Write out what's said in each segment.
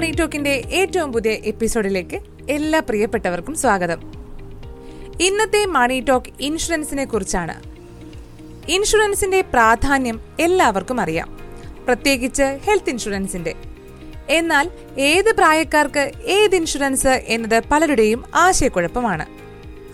മണി ടോക്കിന്റെ ഏറ്റവും പുതിയ എപ്പിസോഡിലേക്ക് എല്ലാ പ്രിയപ്പെട്ടവർക്കും സ്വാഗതം. ഇന്നത്തെ മണി ടോക്ക് ഇൻഷുറൻസിനെ കുറിച്ചാണ്. ഇൻഷുറൻസിന്റെ പ്രാധാന്യം എല്ലാവർക്കും അറിയാം. പ്രത്യേകിച്ച് ഹെൽത്ത് ഇൻഷുറൻസിന്റെ. എന്നാൽ ഏത് പ്രായക്കാർക്ക് ഏത് ഇൻഷുറൻസ് എന്നത് പലരുടെയും ആശയക്കുഴപ്പമാണ്.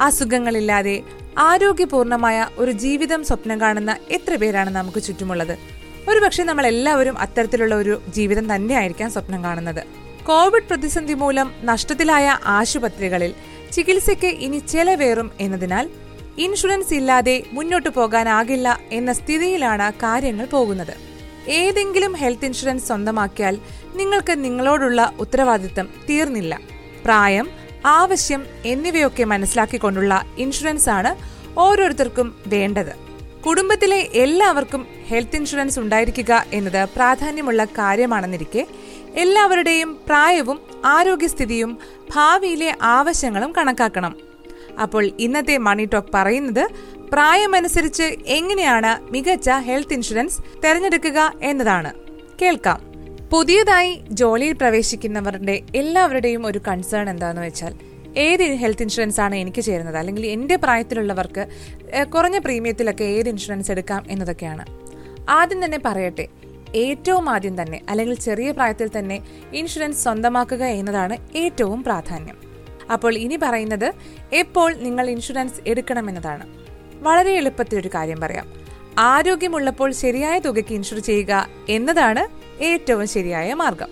അസുഖങ്ങളില്ലാതെ ആരോഗ്യപൂർണമായ ഒരു ജീവിതം സ്വപ്നം കാണുന്ന എത്ര പേരാണ് നമുക്ക് ചുറ്റുമുള്ളത്? ഒരുപക്ഷെ നമ്മൾ എല്ലാവരും അത്തരത്തിലുള്ള ഒരു ജീവിതം തന്നെയായിരിക്കാം സ്വപ്നം കാണുന്നത്. കോവിഡ് പ്രതിസന്ധി മൂലം നഷ്ടത്തിലായ ആശുപത്രികളിൽ ചികിത്സയ്ക്ക് ഇനി ചെലവേറും എന്നതിനാൽ ഇൻഷുറൻസ് ഇല്ലാതെ മുന്നോട്ടു പോകാനാകില്ല എന്ന സ്ഥിതിയിലാണ് കാര്യങ്ങൾ പോകുന്നത്. ഏതെങ്കിലും ഹെൽത്ത് ഇൻഷുറൻസ് സ്വന്തമാക്കിയാൽ നിങ്ങൾക്ക് നിങ്ങളോടുള്ള ഉത്തരവാദിത്തം തീർന്നില്ല. പ്രായം ആവശ്യം എന്നിവയൊക്കെ മനസ്സിലാക്കിക്കൊണ്ടുള്ള ഇൻഷുറൻസ് ആണ് ഓരോരുത്തർക്കും വേണ്ടത്. കുടുംബത്തിലെ എല്ലാവർക്കും ഹെൽത്ത് ഇൻഷുറൻസ് ഉണ്ടായിരിക്കുക എന്നത് പ്രാധാന്യമുള്ള കാര്യമാണെന്നിരിക്കെ എല്ലാവരുടെയും പ്രായവും ആരോഗ്യസ്ഥിതിയും ഭാവിയിലെ ആവശ്യങ്ങളും കണക്കാക്കണം. അപ്പോൾ ഇന്നത്തെ മണി ടോക്ക് പറയുന്നത് പ്രായമനുസരിച്ച് എങ്ങനെയാണ് മികച്ച ഹെൽത്ത് ഇൻഷുറൻസ് തിരഞ്ഞെടുക്കുക എന്നതാണ്. കേൾക്കാം. പുതിയതായി ജോലിയിൽ പ്രവേശിക്കുന്നവരുടെ എല്ലാവരുടെയും ഒരു കൺസേൺ എന്താണെന്ന് വെച്ചാൽ ഏത് ഹെൽത്ത് ഇൻഷുറൻസ് ആണ് എനിക്ക് ചേരുന്നത്? അല്ലെങ്കിൽ എന്റെ പ്രായത്തിലുള്ളവർക്ക് കുറഞ്ഞ പ്രീമിയത്തിലൊക്കെ ഏത് ഇൻഷുറൻസ് എടുക്കാം എന്നതൊക്കെയാണ്. ആദ്യം തന്നെ പറയട്ടെ ഏറ്റവും ആദ്യം തന്നെ അല്ലെങ്കിൽ ചെറിയ പ്രായത്തിൽ തന്നെ ഇൻഷുറൻസ് സ്വന്തമാക്കുക എന്നതാണ് ഏറ്റവും പ്രാധാന്യം. അപ്പോൾ ഇനി പറയുന്നത് എപ്പോൾ നിങ്ങൾ ഇൻഷുറൻസ് എടുക്കണമെന്നതാണ്. വളരെ എളുപ്പത്തിൽ ഒരു കാര്യം പറയാം. ആരോഗ്യമുള്ളപ്പോൾ ശരിയായ തുകയ്ക്ക് ഇൻഷുർ ചെയ്യുക എന്നതാണ് ഏറ്റവും ശരിയായ മാർഗം.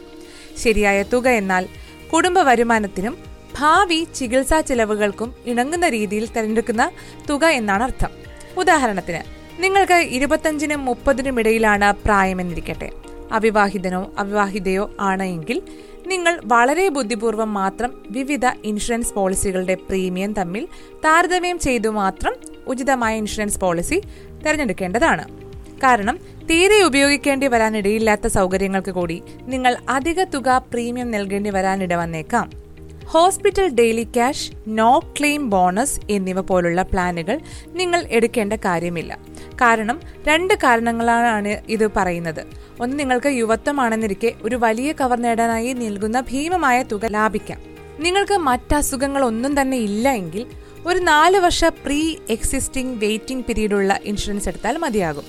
ശരിയായ തുക എന്നാൽ കുടുംബ വരുമാനത്തിനും ഭാവി ചികിത്സാ ചിലവുകൾക്കും ഇണങ്ങുന്ന രീതിയിൽ തിരഞ്ഞെടുക്കുന്ന തുക എന്നാണ് അർത്ഥം. ഉദാഹരണത്തിന് നിങ്ങൾക്ക് ഇരുപത്തഞ്ചിനും മുപ്പതിനും ഇടയിലാണ് പ്രായമെന്നിരിക്കട്ടെ. അവിവാഹിതനോ അവിവാഹിതയോ ആണ് എങ്കിൽ നിങ്ങൾ വളരെ ബുദ്ധിപൂർവം മാത്രം വിവിധ ഇൻഷുറൻസ് പോളിസികളുടെ പ്രീമിയം തമ്മിൽ താരതമ്യം ചെയ്തു മാത്രം ഉചിതമായ ഇൻഷുറൻസ് പോളിസി തിരഞ്ഞെടുക്കേണ്ടതാണ്. കാരണം തീരെ ഉപയോഗിക്കേണ്ടി വരാനിടയില്ലാത്ത സൗകര്യങ്ങൾക്ക് കൂടി നിങ്ങൾ അധിക തുക പ്രീമിയം നൽകേണ്ടി വരാനിട വന്നേക്കാം. Hospital daily cash no claim bonus എന്നിവ പോലുള്ള പ്ലാനുകൾ നിങ്ങൾ എടുക്കേണ്ട കാര്യമില്ല. കാരണം രണ്ട് കാരണങ്ങളാണ് ഇത് പറയുന്നത്. ഒന്ന് നിങ്ങൾക്ക് യുവത്വമാണെന്നിരിക്കെ ഒരു വലിയ കവർ നേടാനായി നൽകുന്ന ഭീമമായ തുക ലാഭിക്കാം. നിങ്ങൾക്ക് മറ്റസുഖങ്ങൾ ഒന്നും തന്നെ ഇല്ല എങ്കിൽ ഒരു നാല് വർഷ പ്രീ എക്സിസ്റ്റിംഗ് വെയിറ്റിംഗ് പീരീഡുള്ള ഇൻഷുറൻസ് എടുത്താൽ മതിയാകും.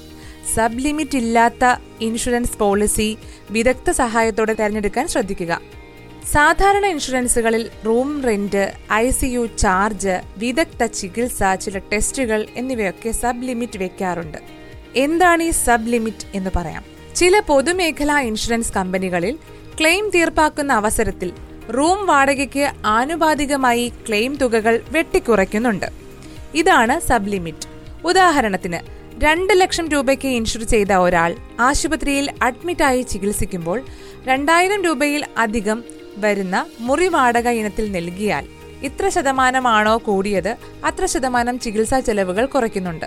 സബ് ലിമിറ്റ് ഇല്ലാത്ത ഇൻഷുറൻസ് പോളിസി വിദഗ്ധ സഹായത്തോടെ തിരഞ്ഞെടുക്കാൻ ശ്രദ്ധിക്കുക. സാധാരണ ഇൻഷുറൻസുകളിൽ room rent I C U charge വിദഗ്ധ ചികിത്സ ചില ടെസ്റ്റുകൾ എന്നിവയൊക്കെ സബ് ലിമിറ്റ് വെക്കാറുണ്ട്. എന്താണ് ഈ സബ് ലിമിറ്റ് എന്ന് പറയാം? ചില പൊതുമേഖലാ ഇൻഷുറൻസ് കമ്പനികളിൽ ക്ലെയിം തീർപ്പാക്കുന്ന അവസരത്തിൽ റൂം വാടകയ്ക്ക് ആനുപാതികമായി ക്ലെയിം തുകകൾ വെട്ടിക്കുറയ്ക്കുന്നുണ്ട്. ഇതാണ് സബ് ലിമിറ്റ് ഉദാഹരണത്തിന് രണ്ട് ലക്ഷം രൂപയ്ക്ക് ഇൻഷുർ ചെയ്ത ഒരാൾ ആശുപത്രിയിൽ അഡ്മിറ്റായി ചികിത്സിക്കുമ്പോൾ രണ്ടായിരം രൂപയിൽ അധികം വരുന്ന മുറി വാടക ഇനത്തിൽ നൽകിയാൽ ഇത്ര ശതമാനമാണോ കൂടിയത്? അത്ര ശതമാനം ചികിത്സാ ചെലവുകൾ കുറയ്ക്കുന്നുണ്ട്.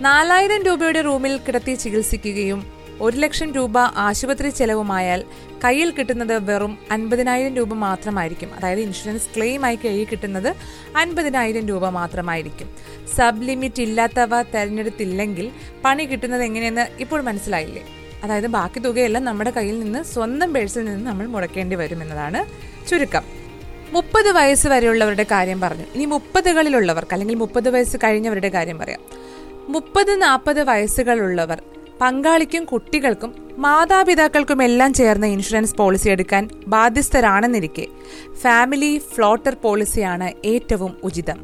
നാലായിരം രൂപയുടെ റൂമിൽ കിടത്തി ചികിത്സിക്കുകയും ഒരു ലക്ഷം രൂപ ആശുപത്രി ചെലവുമായാൽ കയ്യിൽ കിട്ടുന്നത് വെറും അൻപതിനായിരം രൂപ മാത്രമായിരിക്കും. അതായത് ഇൻഷുറൻസ് ക്ലെയിം ആയി കയ്യിൽ കിട്ടുന്നത് അൻപതിനായിരം രൂപ മാത്രമായിരിക്കും. സബ് ലിമിറ്റ് ഇല്ലാത്തവ തെരഞ്ഞെടുത്തില്ലെങ്കിൽ പണി കിട്ടുന്നത് എങ്ങനെയെന്ന് ഇപ്പോൾ മനസ്സിലായില്ലേ? അതായത് ബാക്കി തുകയെല്ലാം നമ്മുടെ കയ്യിൽ നിന്ന് സ്വന്തം പേഴ്സിൽ നിന്ന് നമ്മൾ മുടക്കേണ്ടി വരും എന്നതാണ് ചുരുക്കം. മുപ്പത് വയസ്സ് വരെയുള്ളവരുടെ കാര്യം പറഞ്ഞു. ഇനി മുപ്പതുകളിലുള്ളവർക്ക് അല്ലെങ്കിൽ മുപ്പത് വയസ്സ് കഴിഞ്ഞവരുടെ കാര്യം പറയാം. മുപ്പത് നാൽപ്പത് വയസ്സുകളുള്ളവർ പങ്കാളിക്കും കുട്ടികൾക്കും മാതാപിതാക്കൾക്കും എല്ലാം ചേർന്ന് ഇൻഷുറൻസ് പോളിസി എടുക്കാൻ ബാധ്യസ്ഥരാണെന്നിരിക്കെ ഫാമിലി ഫ്ലോട്ടർ പോളിസിയാണ് ഏറ്റവും ഉചിതം.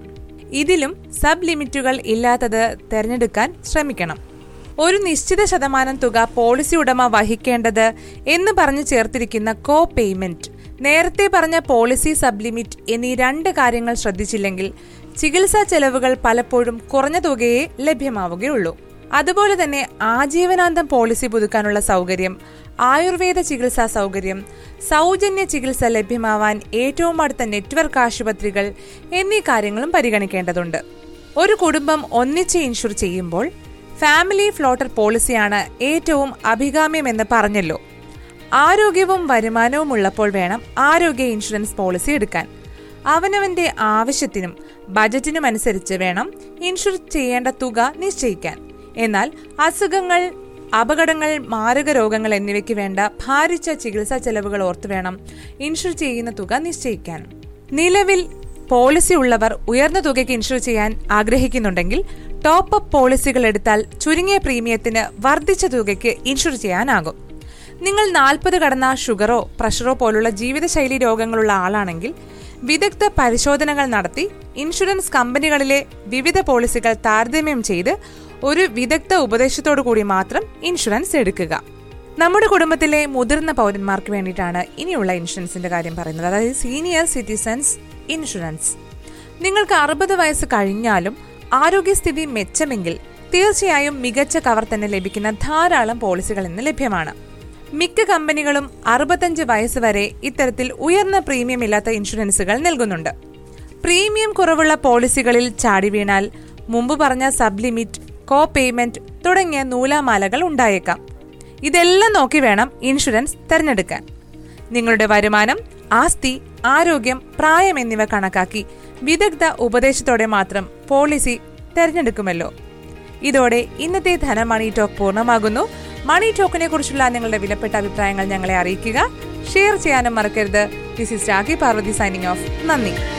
ഇതിലും സബ് ലിമിറ്റുകൾ ഇല്ലാത്തത് തിരഞ്ഞെടുക്കാൻ ശ്രമിക്കണം. ഒരു നിശ്ചിത ശതമാനം തുക പോളിസി ഉടമ വഹിക്കേണ്ടത് എന്ന് പറഞ്ഞു ചേർത്തിരിക്കുന്ന കോ പേയ്മെന്റ് നേരത്തെ പറഞ്ഞ പോളിസി സബ് ലിമിറ്റ് എന്നീ രണ്ട് കാര്യങ്ങൾ ശ്രദ്ധിച്ചില്ലെങ്കിൽ ചികിത്സാ ചെലവുകൾ പലപ്പോഴും കുറഞ്ഞ തുകയെ ലഭ്യമാവുകയുള്ളൂ. അതുപോലെ തന്നെ ആജീവനാന്തം പോളിസി പുതുക്കാനുള്ള സൗകര്യം ആയുർവേദ ചികിത്സാ സൗകര്യം സൗജന്യ ചികിത്സ ലഭ്യമാവാൻ ഏറ്റവും അടുത്ത നെറ്റ്വർക്ക് ആശുപത്രികൾ എന്നീ കാര്യങ്ങളും പരിഗണിക്കേണ്ടതുണ്ട്. ഒരു കുടുംബം ഒന്നിച്ച് ഇൻഷുർ ചെയ്യുമ്പോൾ ഫാമിലി ഫ്ലോട്ടർ പോളിസിയാണ് ഏറ്റവും അഭികാമ്യമെന്ന് പറഞ്ഞല്ലോ. ആരോഗ്യവും വരുമാനവും ഉള്ളപ്പോൾ വേണം ആരോഗ്യ ഇൻഷുറൻസ് പോളിസി എടുക്കാൻ. അവനവന്റെ ആവശ്യത്തിനും ബജറ്റിനും അനുസരിച്ച് വേണം ഇൻഷുർ ചെയ്യേണ്ട തുക നിശ്ചയിക്കാൻ. എന്നാൽ അസുഖങ്ങൾ അപകടങ്ങൾ മാരക രോഗങ്ങൾ എന്നിവയ്ക്ക് വേണ്ട ഭാരിച്ച ചികിത്സാ ചെലവുകൾ ഓർത്ത് വേണം ഇൻഷുർ ചെയ്യുന്ന തുക നിശ്ചയിക്കാൻ. നിലവിൽ പോളിസി ഉള്ളവർ ഉയർന്ന തുകയ്ക്ക് ഇൻഷുർ ചെയ്യാൻ ആഗ്രഹിക്കുന്നുണ്ടെങ്കിൽ ടോപ്പ് അപ്പ് പോളിസികൾ എടുത്താൽ ചുരുങ്ങിയ പ്രീമിയത്തിന് വർദ്ധിച്ച തുകയ്ക്ക് ഇൻഷുർ ചെയ്യാനാകും. നിങ്ങൾ നാൽപ്പത് കടന്ന ഷുഗറോ പ്രഷറോ പോലുള്ള ജീവിതശൈലി രോഗങ്ങളുള്ള ആളാണെങ്കിൽ വിദഗ്ധ പരിശോധനകൾ നടത്തി ഇൻഷുറൻസ് കമ്പനികളിലെ വിവിധ പോളിസികൾ താരതമ്യം ചെയ്ത് ഒരു വിദഗ്ധ ഉപദേശത്തോടു കൂടി മാത്രം ഇൻഷുറൻസ് എടുക്കുക. നമ്മുടെ കുടുംബത്തിലെ മുതിർന്ന പൗരന്മാർക്ക് വേണ്ടിയിട്ടാണ് ഇനിയുള്ള ഇൻഷുറൻസിന്റെ കാര്യം പറയുന്നത്. അതായത് സീനിയർ സിറ്റിസൺസ് ഇൻഷുറൻസ്. നിങ്ങൾക്ക് അറുപത് വയസ്സ് കഴിഞ്ഞാലും ആരോഗ്യസ്ഥിതി മെച്ചമെങ്കിൽ തീർച്ചയായും മികച്ച കവർ തന്നെ ലഭിക്കുന്ന ധാരാളം പോളിസികൾ ഇന്ന് ലഭ്യമാണ്. മിക്ക കമ്പനികളും അറുപത്തഞ്ച് വയസ്സ് വരെ ഇത്തരത്തിൽ ഉയർന്ന പ്രീമിയം ഇല്ലാത്ത ഇൻഷുറൻസുകൾ നൽകുന്നുണ്ട്. പ്രീമിയം കുറവുള്ള പോളിസികളിൽ ചാടി വീണാൽ മുമ്പ് പറഞ്ഞ സബ് ലിമിറ്റ് കോ പേയ്മെന്റ് തുടങ്ങിയ നൂലാമാലകൾ ഉണ്ടായേക്കാം. ഇതെല്ലാം നോക്കി വേണം ഇൻഷുറൻസ് തിരഞ്ഞെടുക്കാൻ. നിങ്ങളുടെ വരുമാനം ആസ്തി ആരോഗ്യം പ്രായം എന്നിവ കണക്കാക്കി വിദഗ്ധ ഉപദേശത്തോടെ മാത്രം പോളിസി തെരഞ്ഞെടുക്കുമല്ലോ. ഇതോടെ ഇന്നത്തെ ധനമണി ടോക്ക് പൂർണമാകുന്നു. മണി ടോക്കിനെ കുറിച്ചുള്ള നിങ്ങളുടെ വിലപ്പെട്ട അഭിപ്രായങ്ങൾ ഞങ്ങളെ അറിയിക്കുക. ഷെയർ ചെയ്യാനും മറക്കരുത്. This is Rakhi Parvathy signing off നന്ദി.